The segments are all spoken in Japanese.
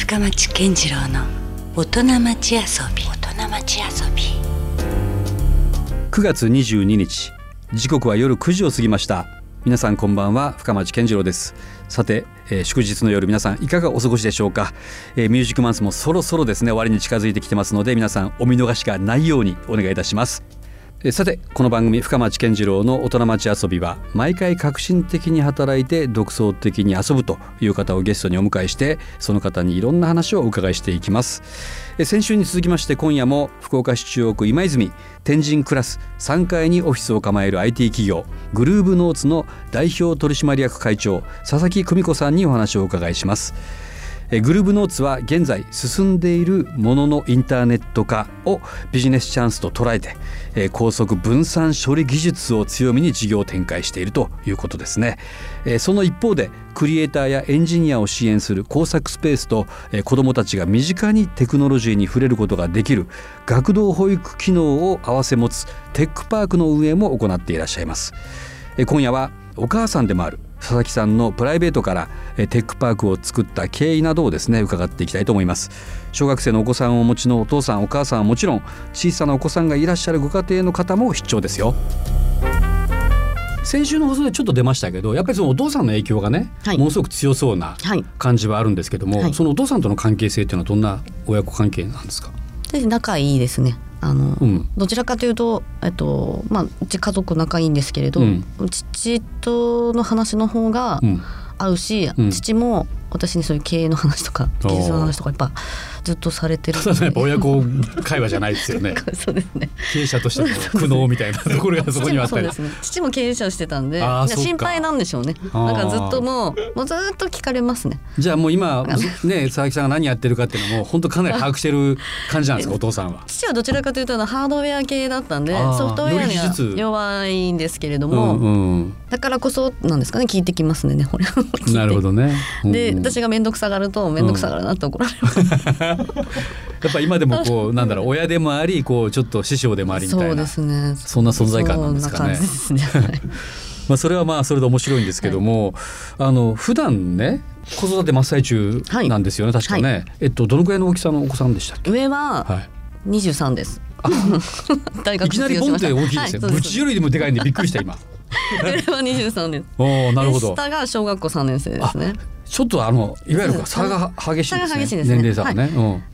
深町健次郎の大人町遊び。大人町遊び。9月22日時刻は夜9時を過ぎました。皆さんこんばんは深町健次郎です。さて、えー祝日の夜皆さんいかがお過ごしでしょうか、えーミュージックマンスもそろそろですね終わりに近づいてきてますので皆さんお見逃しがないようにお願いいたします。さてこの番組深町健次郎の大人町遊びは毎回革新的に働いて独創的に遊ぶという方をゲストにお迎えしてその方にいろんな話をお伺いしていきます。先週に続きまして今夜も福岡市中央区今泉天神クラス3階にオフィスを構える IT 企業グルーブノーツの代表取締役会長佐々木久美子さんにお話をお伺いします。グルーブノーツは現在進んでいるもののインターネット化をビジネスチャンスと捉えて、えー高速分散処理技術を強みに事業を展開しているということですね、えーその一方でクリエイターやエンジニアを支援する工作スペースと、えー子どもたちが身近にテクノロジーに触れることができる学童保育機能を併せ持つテックパークの運営も行っていらっしゃいます。え今夜はお母さんでもある佐々木さんのプライベートからえーテックパークを作った経緯などをですね伺っていきたいと思います。小学生のお子さんをお持ちのお父さんお母さんはもちろん小さなお子さんがいらっしゃるご家庭の方も必聴ですよ。先週の放送でちょっと出ましたけどやっぱりそのお父さんの影響がね、はい。ものすごく強そうなはい。感じはあるんですけども、はい。そのお父さんとの関係性っていうのはどんな親子関係なんですか、で仲いいですね。あの、うん。どちらかというとえっとまあうち家族仲いいんですけれど、うん。父との話の方がうん。合うし、うん。父も私にそういう経営の話とか技術の話とかやっぱずっとされてるただのやっぱ親子会話じゃないですよね そうですね。経営者としての苦悩みたいなところがそこにはあったり父もそうですね。父も経営者をしてたんで、心配なんでしょうね。なんかずっともうもうずっと聞かれますね。じゃあもう今ね佐々木さんが何やってるかっていうのも本当かなり把握してる感じなんですかお父さんは。父はどちらかというとハードウェア系だったんでソフトウェアには弱いんですけれどうも、んうん、だからこそなんですかね聞いてきますねこれ聞いてなるほどね。で、うん私が面倒くさがると面倒くさがるなって怒られます、やっぱ今でもこうなんだろう親でもありこうちょっと師匠でもありみたいな。そうですね。そんな存在感なんですかね。まあそれはまあそれで面白いんですけども、あの普段ね子育て真っ最中なんですよね、確かね、えっとどのくらいの大きさのお子さんでしたっけ？上ははい。23です、大い学きなりボンって大きいですよ。はい、ぶちよりでもでかいんでびっくりした今。上は23です。おおなるほど。で。下が小学校3年生ですねちょっとあのいわゆる差が激しいんですね。すね。年齢差がね。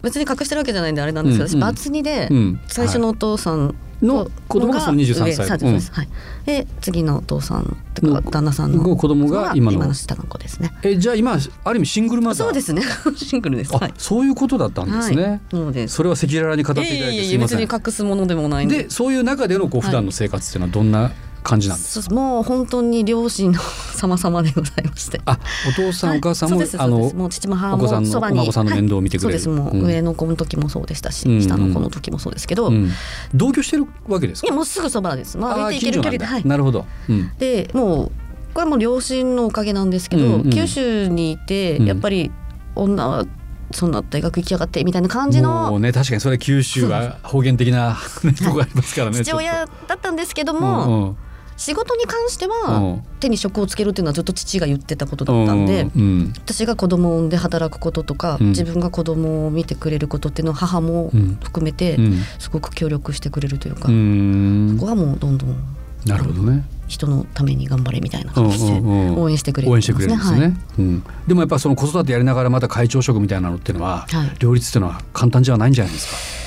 別に隠してるわけじゃないんであれなんですけど、うんうん。私バツ2で、うん。うん。最初のお父さんの子供がその23歳。うです、はい。で次のお父さんっていうかの旦那さんのご子供が今の。下の子ですね。えじゃあ今ある意味シングルマザー？そうですね。シングルです。あ、はい。そういうことだったんですね。はい、です。それは赤裸々に語っていただいいえいえいえてすみません。別に隠すものでもない。んででそういう中でのこう普段の生活っていうのはどんな感じなんですもう本当に両親の様々でございまして。あ、お父さん、はい。お母さんもあのもう父も母お子さんのお孫さんの面倒を見てくれる。はいそうです。もう、うん。上の子の時もそうでしたし、うんうん。下の子の時もそうですけど、いうん、同居してるわけですか？やもうすぐそばです、まあ、歩いて行ける距離ではい。なるほど。うん。でもうこれはもう両親のおかげなんですけど、うんうん。九州にいてうん。やっぱり女はそんな大学行きやがってみたいな感じもうのね確かにそれ九州は方言的なねとこありますからね。父親だったんですけども、とうんうん仕事に関してうはん。手に職をつけるっていうのはずっと父が言ってたことだったんで。うん。私が子供を産んで働くこととか、うん。自分が子供を見てくれることっていうのは母もうん。含めてうん。すごく協力してくれるというか、うこん。こはもうどんどんなるほどね。人のために頑張れみたいな感じで応援してくれる応援してくれるんですね、はい。うん、でもやっぱその子育てやりながらまた会長職みたいなのっていうのは、はい。両立っていうのは簡単じゃないんじゃないですか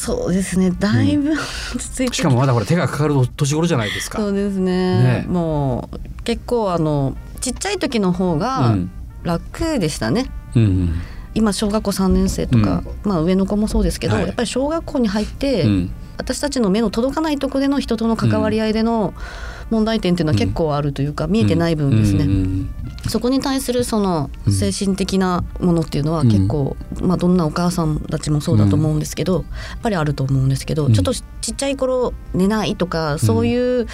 そうですね。だいぶ落ち着いてしかもまだほら手がかかる年頃じゃないですか。そうですね。ね。もう結構あのちっちゃい時の方うがん。楽でしたね、うんうん。今小学校3年生とか、まあ上の子もそうですけど、はい。やっぱり小学校に入って、うん。私たちの目の届かないところでの人との関わり合いでの問題点っていうのは結構あるというか、見えてない分ですね、うんうんそこに対するそのうん。精神的なものっていうのは結構、まあ、どんなお母さんたちもそうだと思うんですけど、やっぱりあると思うんですけど、うん。ちょっとちっちゃい頃寝ないとかそういう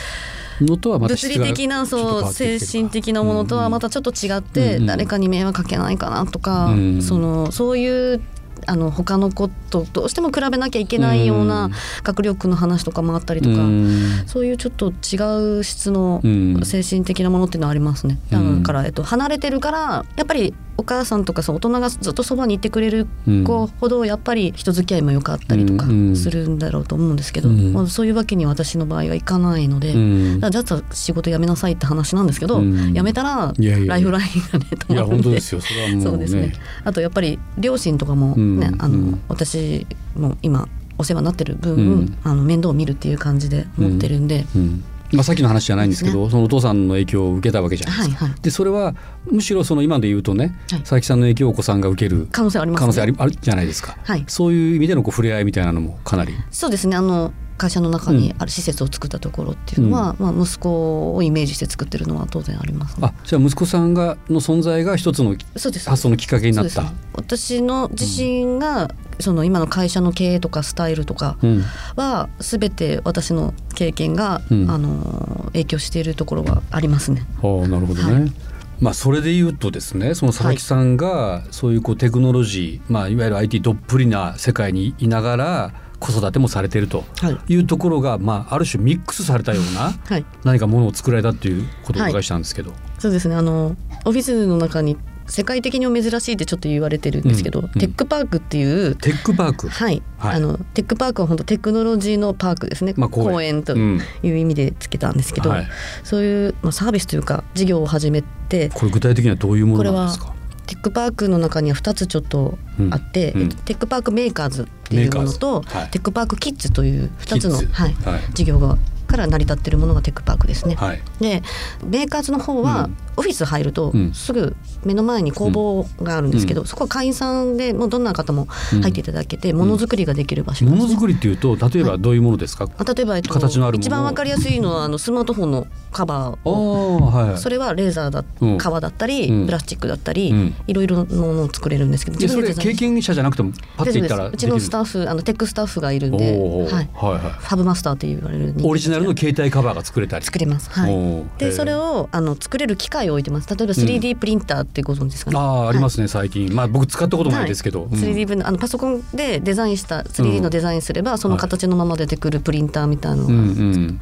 物理的なそう精神的なものとはまたちょっと違って、うんうん。誰かに迷惑かけないかなとか、うん。そのそういうあの他の子とどうしても比べなきゃいけないよううなん。学力の話とかもあったりとか、うん。そういうちょっと違う質のうん。精神的なものっていうのはありますね。うん。だから、えっと、離れてるからやっぱりお母さんとかその大人がずっとそばにいてくれる子ほどやっぱり人付き合いも良かったりとかするんだろうと思うんですけど、うん。まあ、そういうわけに私の場合はいかないので、うん。だじゃあ仕事辞めなさいって話なんですけど、うん。辞めたらライフラインがね止いやまるんで本当ですよ。そそうですね。あとやっぱり両親とかもね、あの私も今お世話になってる分、うん。あの面倒を見るっていう感じで持ってるんで、うんまあ、さっきの話じゃないんですけどそのお父さんの影響を受けたわけじゃないですか。はいはい。でそれはむしろその今で言うとね、はい。佐々木さんの影響をお子さんが受ける可能性ありますね。可能性ありあるじゃないですか、はい。そういう意味でのこう触れ合いみたいなのもかなり。そうですね。あの会社の中にある施設を作ったところっていうのは、まあ、息子をイメージして作ってるのは当然あります、ね、あじゃあ息子さんがの存在が一つのそうです。発想のきっかけになった。ね。私の自身が、その今の会社の経営とかスタイルとかうん。は全て私の経験が、うん。あの影響しているところはありますね。ああなるほどね。はい。まあそれで言うとですねその佐々木さんがそういうこうテクノロジー、まあ、いわゆる IT どっぷりな世界にいながら子育てもされているとはい。いうところが、まあ、ある種ミックスされたようなはい、何かものを作られたっていうことをお伺いしたんですけど、そうですね。あのオフィスの中に世界的にも珍しいってちょっと言われてるんですけど、うんうん。テックパークっていうテックパーク、はい、はい。あのテックパークは本当テクノロジーのパークですね、まあ公園。とうん。いう意味でつけたんですけど、はい。そういう、まあ、サービスというか事業を始めてこれ具体的にはどういうものなんですか？テックパークの中には2つちょっとあって、うん。うん。えっとテックパークメーカーズっていうものと、はい。テックパークキッズという2つの、はい。はい。事業がから成り立っているものがテックパークですね。はい。でメーカーズの方は、うんオフィス入るとうん。すぐ目の前に工房があるんですけど、そこは会員さんでもうどんな方も入っていただけてものづくりができる場所。ものづくりっていうと例えばどういうものですか、あ例えば、えっと、形のあるもの一番わかりやすいのはあのスマートフォンのカバーあをあはいそれはレーザーだうん。革だったり、うん。プラスチックだったり、うん。いろいろなものを作れるんですけどでそれデザイン経験者じゃなくてもパッていったらうちのスタッフあのテックスタッフがいるんで、はい、はいはい。ファブマスターって言われるオリジナルの携帯カバーが作れたり。作れます。はい。でそれをあの作れる機械を置いてます。例えば 3D プリンターってご存知ですかね？ああありますね。ね最近。まあ僕使ったことないですけど、うん。3D 分あのパソコンでデザインした 3D のデザインすれば、その形のまま出てくるプリンターみたいなのが、うんうん、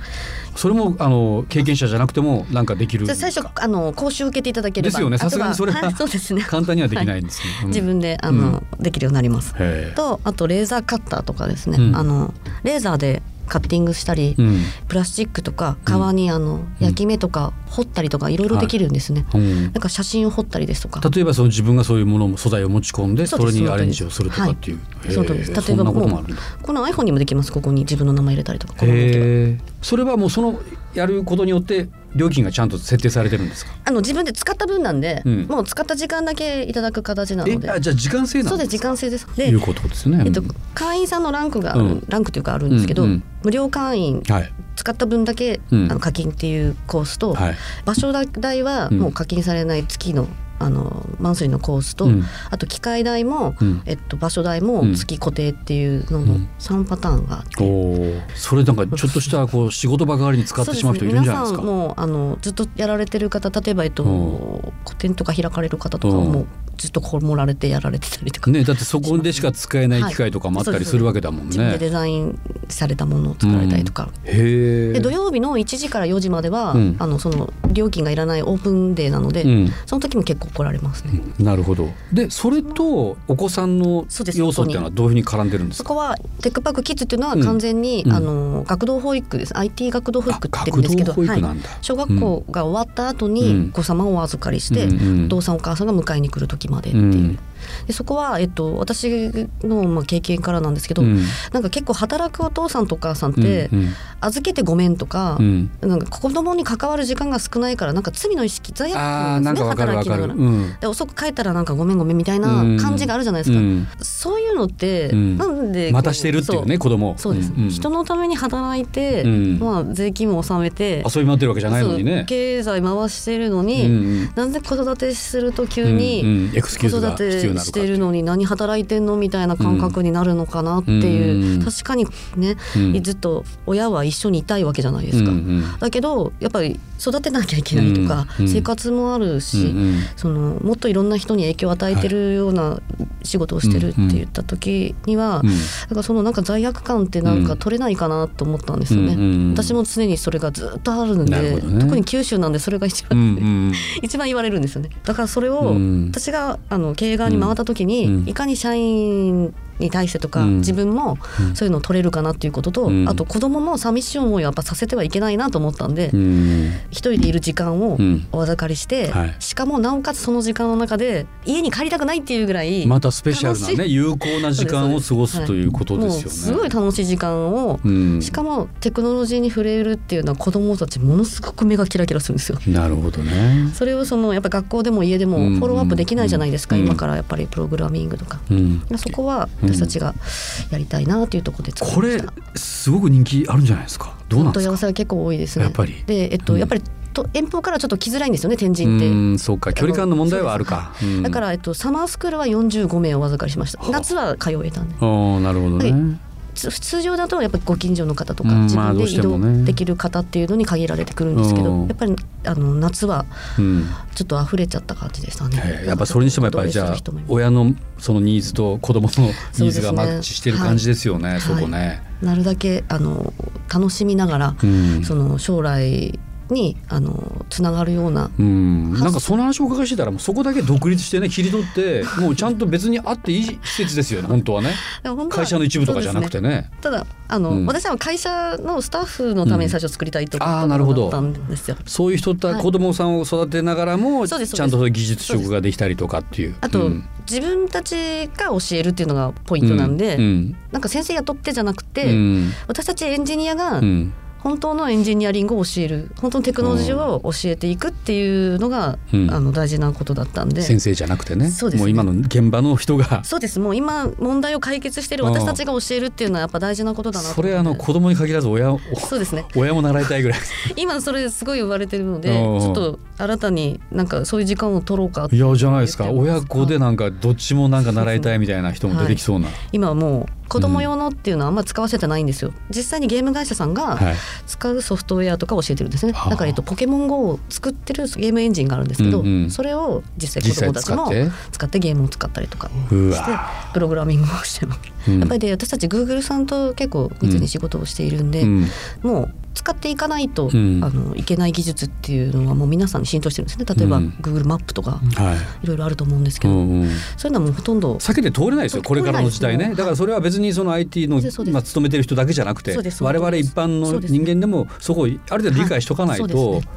それもあの経験者じゃなくてもなんかできる最初あの講習受けていただければ。ですよね。さすがにそれははいそうですね。簡単にはできないんですね、うん。自分であの、できるようになります。とあとレーザーカッターとかですね、うん。あのレーザーでカッティングしたり、うん。プラスチックとか革にあの焼き目とか彫ったりとかいろいろできるんですね、うん。なんか写真を彫ったりですとか。例えばその自分がそういうものも素材を持ち込んでそれにアレンジをするとかっていう、へえそうです。例えばこともあるんだ。この iPhone にもできますここに自分の名前入れたりとかそれはもうそのやることによって料金がちゃんと設定されてるんですか？あの自分で使った分なんで、うん。もう使った時間だけいただく形なえので。あじゃあ時間制なんでそうです時間制です。でいうことですね、えっと、会員さんのランクがうん。ランクというかあるんですけど、うんうん。無料会員はい。使った分だけ、うん。あの課金っていうコースと、はい。場所代はうん。もう課金されない月のあのマンスリーのコースと、うん。あと機械代も、うん。えっと、場所代も月固定っていうののうん。3パターンがあって。おー。それなんかちょっとしたこう仕事場代わりに使ってしまう人いるんじゃないですか？ね皆さんもうあのずっとやられてる方例えば、えっとうん。個展とか開かれる方とかうん。もうずっとこもられてやられてたりとか、ねだってそこでしか使えない機械とかもあったりするわけだもんね。自分でデザインされたものを作られたりとか、へえで土曜日の1時から4時までは、うん。あのその料金がいらないオープンデーなので、うん。その時も結構来られますね。なるほど。でそれとお子さんの要素っていうのはどういうふうに絡んでるんですか？そこはテックパークキッズっていうのは完全に、うん。あの学童保育です。IT 学童保育って言うんあですけど、はい、小学校が終わった後にうん。お子様をお預かりして、うんうん。お父さんお母さんが迎えに来る時までっていう、うんでそこは、えっと、私の、まあ、経験からなんですけど、うん。なんか結構働くお父さんとお母さんって、うん預けてごめんとか、うん。なんか子供に関わる時間が少ないからなんか罪の意識罪悪感ですね働きながら。うん。で遅く帰ったらなんかごめんごめんみたいな感じがあるじゃないですか、うん。そういうのって、うん。なんでまたしてるっていうね子供。をそうです、ん。ん。人のために働いて、うん。まあ、税金も納めて遊び回ってるわけじゃないのにね。経済回してるのに、うんうん。なんで子育てすると急に、うんうん。エクスキュー子ズが育て必要になるかしてるのに何働いてんのみたいな感覚になるのかなっていう、うん。確かにね、うん。ずっと親は一緒にいたいわけじゃないですか。うん。うんだけどやっぱり育てなきゃいけないとか、うん。生活もあるし、うんうん。そのもっといろんな人に影響を与えてるような仕事をしてるって言った時には、うん。なんかそのなんか罪悪感ってなんか取れないかなと思ったんですよね。うんうん私も常にそれがずっとあるんで、ね。特に九州なんでそれが一番、うんうん。一番言われるんですよね。だからそれをうん。私があの経営側に回った時に、うん。いかに社員に対してとか、うん。自分もうん。そういうのを取れるかなっていうことと、うん。あと子供も寂しい思いをやっぱさせてはいけないなと思ったんで、うん。一人でいる時間をうん。お預かりして、はい。しかもなおかつその時間の中で家に帰りたくないっていうぐらいまたスペシャルなね有効な時間を過ごすということですよね。すごい楽しい時間を、うん。しかもテクノロジーに触れるっていうのは子供たちものすごく目がキラキラするんですよ。なるほどね。それをそのやっぱ学校でも家でもフうん。ォローアップできないじゃないですか、うん。今からやっぱりプログラミングとか。うん、そこは私たちがやりたいなというところで作これりました。すごく人気あるんじゃないですか？どうなん問い合わですか。せは結構多いですね。やっぱりで、えっと、うんやっぱりと遠方からちょっと来づらいんですよね天神って。うん、そうか距離感の問題はあるか。うんだから、えっと、サマースクールは45名お預かりしましたはあ夏は通えたんでおーなるほどね。はいつ通常だとやっぱりご近所の方とか、うん自まあどう分で移動できる方っていうのに限られてくるんですけど、うんやっぱりあの夏はうんちょっと溢れちゃった感じでしたね。えーやっぱそれにしてもやっぱりじゃあ親のそのニーズと子供のニーズがマッチしてる感じですよね。そはいこね。なるだけあの楽しみながら、うんその将来にあのつながるようなうん、なんかその話をお伺いしてたらもうそこだけ独立してね切り取ってもうちゃんと別にあっていい施設ですよね。本当はね。会社の一部とかじゃなくてそうですね。ただあの、うん。私は会社のスタッフのために最初作りたいと思ったんですよ。そういう人たはい。子供さんを育てながらも、ちゃんとそういう技術職ができたりとかっていう。あと、うん。自分たちが教えるっていうのがポイントなんで、うん。なんか先生雇ってじゃなくうて、ん。私たちエンジニアがうん本当のエンジニアリングを教える本当のテクノロジーを教えていくっていうのが、うん。あの大事なことだったんで。先生じゃなくてね。そうですね。もう今の現場の人が。そうです。もう今問題を解決している私たちが教えるっていうのはやっぱ大事なことだなとそれあの子供に限らず親をそうですね。親も習いたいぐらい。今それすごい言われてるのでうん。ちょっと新たになんかそういう時間を取ろうかいやじゃないですか。親子でなんかどっちもなんか習いたいみたいな人も出てきそうな、今はもう子供用のっていうのはあんま使わせてないんですよ。実際にゲーム会社さんがはい。使うソフトウェアとか教えてるんですね、はあ。だから、えっと、ポケモン GO を作ってるゲームエンジンがあるんですけど、うんうん。それを実際子供たちも使ってゲームを使ったりとかうしてわ。プログラミングをしてます、うん。やっぱりで私たち Google さんと結構密に仕事をしているんで、うん。もう使っていかないと、うん。あのいけない技術っていうのはもう皆さんに浸透してるんですね。例えば、うん。Google マップとかはい。ろいろあると思うんですけど、うんうん。そういうのはもうほとんど避けて通れないですよこれからの時代ね。だからそれは別にその IT のまあ勤めてる人だけじゃなくて我々一般の人間でもそこをある程度理解しとかないはい。とそうです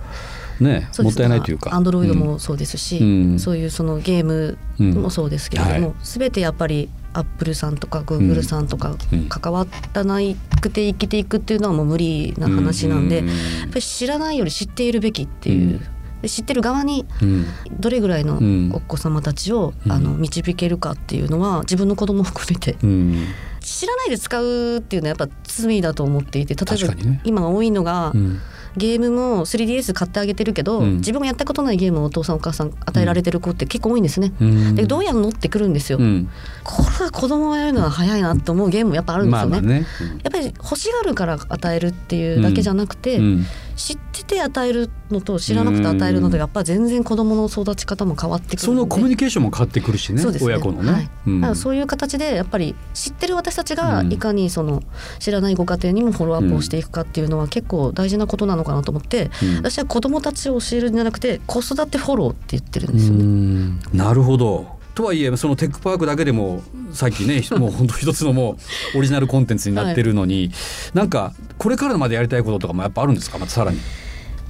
ね。もったいないというか。アンドロイドもそうですし、うん。そういうそのゲームもそうですけれども、うん。すべてやっぱりアップルさんとかグーグルさんとかうん。関わらなくて生きていくっていうのはもう無理な話なんで、うんやっぱり知らないより知っているべきっていう、知ってる側にうん。どれぐらいのうん。お子様たちを、うん。あの導けるかっていうのは自分の子供も含めてうん。知らないで使うっていうのはやっぱ罪だと思っていて例えば、今多いのが、うんゲームも 3DS 買ってあげてるけど、うん自分がやったことないゲームをお父さんお母さん与えられてる子って結構多いんですね。うんでどうやるのってくるんですよ。うんこれは子供がやるのは早いなと思うゲームもやっぱあるんですよね。まあまあねやっぱり欲しがるから与えるっていうだけじゃなくて、うん知ってて与えるのと知らなくて与えるのとやっぱ全然子供の育ち方も変わってくるそのコミュニケーションも変わってくるしねね。親子のはい。ねうん。だからそういう形でやっぱり知ってる私たちがうん。いかにその知らないご家庭にもフォローアップをしていくかっていうのは結構大事なことなのかなと思って、うん。私は子供たちを教えるんじゃなくて子育てフォローって言ってるんうですよね。ん。なるほどとはいえそのテックパークだけでもさっきね もう本当一つのもうオリジナルコンテンツになってるのに、なんかこれからまでやりたいこととかもやっぱあるんですか？またさらに。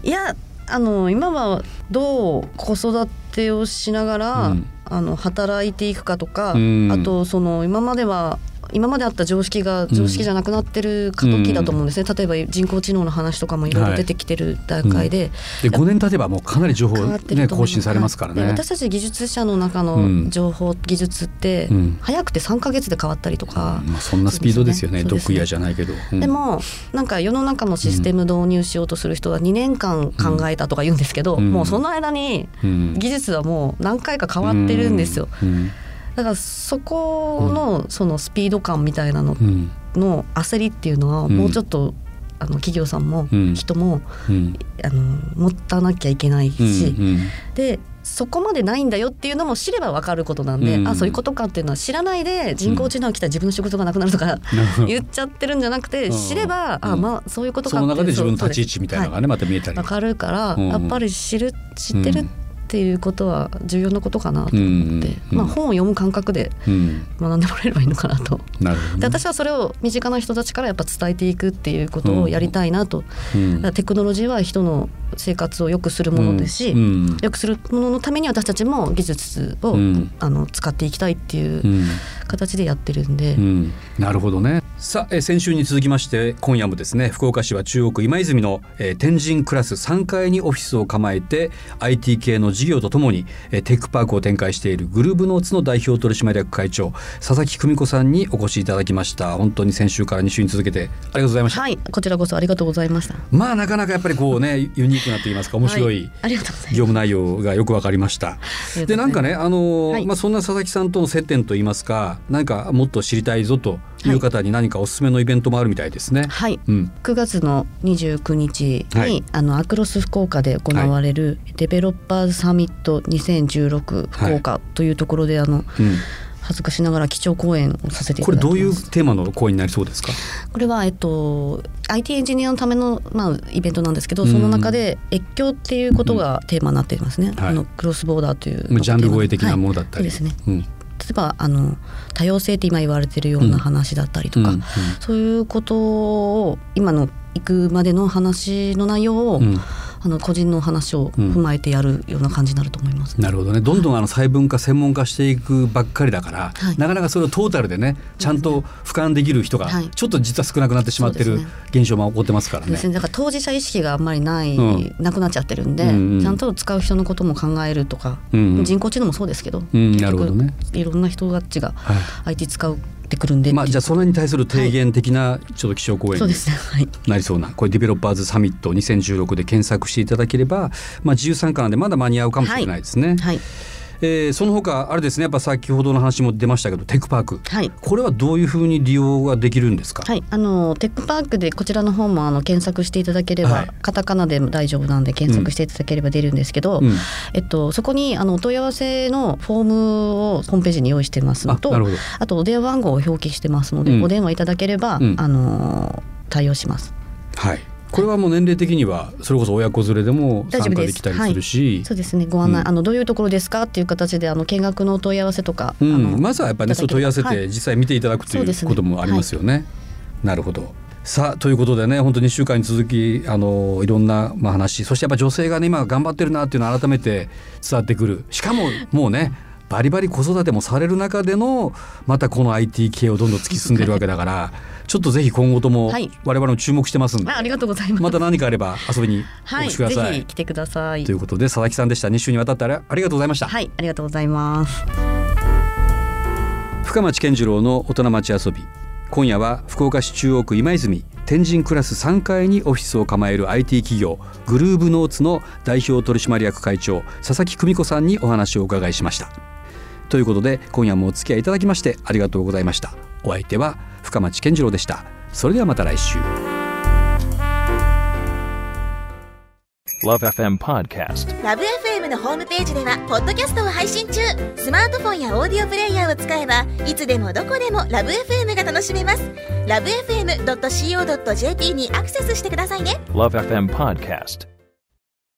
いやあの今はどう子育てをしながら、うん。あの働いていくかとか、うん。あとその今までは今まであった常識が常識じゃなくなってる過渡期だと思うんですね、例えば人工知能の話とかもいろいろ出てきてる段階で、で5年経てばもうかなり情報ね更新されますからね。で私たち技術者の中うん。の情報技術って、うん。早くて3か月で変わったりとか、まあ、そんなスピードですよね。そうですね。ドッグイヤーじゃないけど。うん。でもなんか世の中のシステム導入しようとする人は2年間考えたとか言うんですけど、うん。もうその間にうん。技術はもう何回か変わってるんですよ。うんだからそこのそのスピード感みたいなのうん。の焦りっていうのはうん。もうちょっとあの企業さんもうん。人もうん。あの持たなきゃいけないし、うんでそこまでないんだよっていうのも知れば分かることなんで、うん。あそういうことかっていうのは知らないで人工知能が来たら自分の仕事がなくなるとか 言っちゃってるんじゃなくてうん。知れば、あうん。まあそういうことそかっていうの中で自分のそう立ち位置みたいなのがね、また見えたり。わかるから、うん。やっぱり知る知ってるっていうことは重要なことかなと思って、まあ、本を読む感覚でうん。学んでもらえればいいのかなと。なるほどね、で私はそれを身近な人たちからやっぱ伝えていくっていうことをやりたいなと、うん。テクノロジーは人の生活を良くするものですし、うん。良くするもののために私たちも技術を、うん。あの使っていきたいっていううん。形でやってるんで、うん、なるほどねさあ、えー先週に続きまして今夜もですね福岡市は中央区今泉の、えー天神クラス3階にオフィスを構えて IT 系の事業とともに、えーテックパークを展開しているグルーブノーツの代表取締役会長佐々木久美子さんにお越しいただきました。本当に先週から2週に続けてありがとうございました、はいこちらこそありがとうございました。まあなかなかやっぱりこうねユニークなと言いますか。面白い、はい業務内容がよくわかりました。でなんかねあのーはい。まあそんな佐々木さんとの接点といいますか何かもっと知りたいぞという方に何かおすすめのイベントもあるみたいですね。はいうん。9月の29日に、はいあのアクロス福岡で行われるデベロッパーズサミット2016福岡というところであのうん。恥ずかしながら基調講演をさせていこれただきます。どういうテーマの講演になりそうですか？これはえっと IT エンジニアのためのまあイベントなんですけど、その中で越境っていうことがテーマになっていますね。はいあのクロスボーダーというジャンル超え的なものだったり。はいですね。うん。例えばあの多様性って今言われてるような話だったりとか、うんそういうことを今の行くまでの話の内容を、うんうんあの個人の話を踏まえてやるような感じになると思います。なるほどね。どんどんあの細分化専門化していくばっかりだから、はい。なかなかそれをトータルでねちゃんと俯瞰できる人がはい。ちょっと実は少なくなってしまってる現象も起こってますからね。ですね、だから当事者意識があんまりない、うん。なくなっちゃってるんで、うんうんちゃんと使う人のことも考えるとか、うんうん。人工知能もそうですけど、うん。なるほどね。いろんな人たちがはい。IT 使ってくるんでまあ、じゃあそれに対する提言的なちょっと気象講演になりそうなこれディベロッパーズサミット2016で検索していただければ、まあ、自由参加なんでまだ間に合うかもしれないですね。はいえーその他あれですねやっぱ先ほどの話も出ましたけどテックパーク。はい。これはどういうふうに利用ができるんですか、はい、あのテックパークでこちらの方もあの検索していただければ、はい。カタカナでも大丈夫なんで検索していただければ出るんですけど、うん。えっと、そこにあのお問い合わせのフォームをホームページに用意してますのとあとお電話番号を表記してますので、うん。お電話いただければ、うん。あの対応します。はいこれはもう年齢的にはそれこそ親子連れでも参加できたりするし、そうですね。ご案内、うん。あのどういうところですかっていう形であの見学のお問い合わせとか、うん。まずはやっぱりねそう問い合わせてはい。実際見ていただくということもありますよね。なるほど。さあということでね本当に1週間に続きあのいろんな、まあ、話そしてやっぱ女性がね今頑張ってるなっていうのを改めて伝わってくる。しかももうねバリバリ子育てもされる中でのまたこの IT 系をどんどん突き進んでるわけだからちょっとぜひ今後ともはい我々も注目してますんで、あありがとうございます。また何かあれば遊びにおはい、越しください。ぜひ来てくださいとい。うことで佐々木さんでした2週にわたってありがとうございました。はい、ありがとうございます。深町健次郎の大人町遊び今夜は福岡市中央区今泉天神クラス3階にオフィスを構える IT 企業グルーブノーツの代表取締役会長佐々木久美子さんにお話をお伺いしましたということで今夜もお付き合いいただきましてありがとうございました。お相手は深町健次郎でした。それではまた来週。Love FM Podcast. ラブ f m のホームページではポッドキャストを配信中。スマートフォンやオーディオプレイヤーを使えばいつでもどこでもラブ f m が楽しめます。ラブ FM.co.jp にアクセスしてくださいね。Love FM Podcast.